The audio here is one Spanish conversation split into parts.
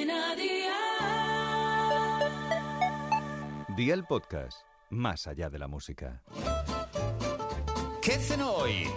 Cadena Dial. Día el podcast, más allá de la música. ¿Qué hacen hoy?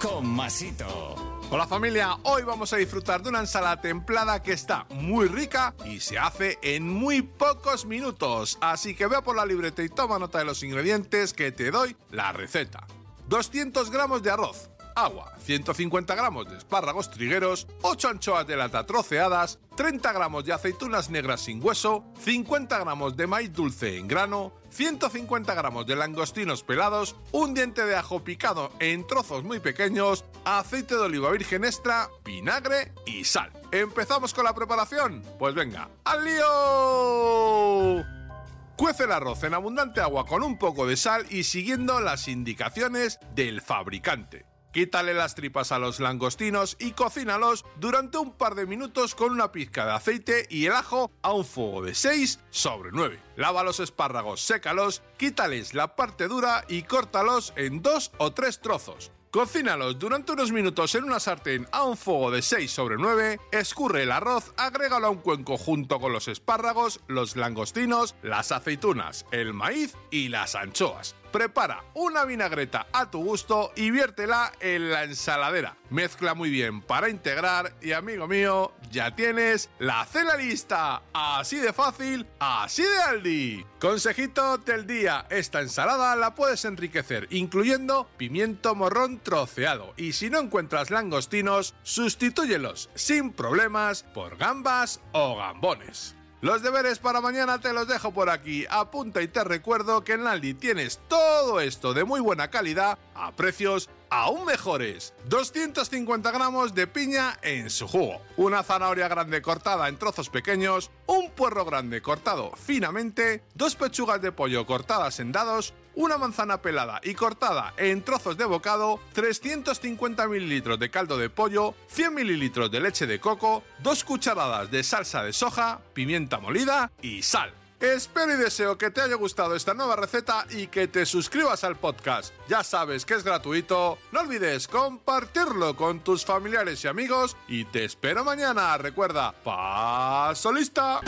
Con Masito. Hola familia, hoy vamos a disfrutar de una ensalada templada que está muy rica y se hace en muy pocos minutos. Así que ve por la libreta y toma nota de los ingredientes que te doy la receta. 200 gramos de arroz, agua, 150 gramos de espárragos trigueros, 8 anchoas de lata troceadas, 30 gramos de aceitunas negras sin hueso, 50 gramos de maíz dulce en grano, 150 gramos de langostinos pelados, un diente de ajo picado en trozos muy pequeños, aceite de oliva virgen extra, vinagre y sal. ¿Empezamos con la preparación? Pues venga, ¡al lío! Cuece el arroz en abundante agua con un poco de sal y siguiendo las indicaciones del fabricante. Quítale las tripas a los langostinos y cocínalos durante un par de minutos con una pizca de aceite y el ajo a un fuego de 6 sobre 9. Lava los espárragos, sécalos, quítales la parte dura y córtalos en dos o tres trozos. Cocínalos durante unos minutos en una sartén a un fuego de 6 sobre 9, escurre el arroz, agrégalo a un cuenco junto con los espárragos, los langostinos, las aceitunas, el maíz y las anchoas. Prepara una vinagreta a tu gusto y viértela en la ensaladera. Mezcla muy bien para integrar y amigo mío, ya tienes la cena lista. Así de fácil, así de Aldi. Consejito del día, esta ensalada la puedes enriquecer incluyendo pimiento morrón troceado y si no encuentras langostinos, sustitúyelos sin problemas por gambas o gambones. Los deberes para mañana te los dejo por aquí. Apunta y te recuerdo que en Aldi tienes todo esto de muy buena calidad a precios aún mejores. 250 gramos de piña en su jugo, una zanahoria grande cortada en trozos pequeños, un puerro grande cortado finamente, dos pechugas de pollo cortadas en dados, una manzana pelada y cortada en trozos de bocado, 350 mililitros de caldo de pollo, 100 mililitros de leche de coco, dos cucharadas de salsa de soja, pimienta molida y sal. Espero y deseo que te haya gustado esta nueva receta y que te suscribas al podcast. Ya sabes que es gratuito. No olvides compartirlo con tus familiares y amigos y te espero mañana. Recuerda, paso lista.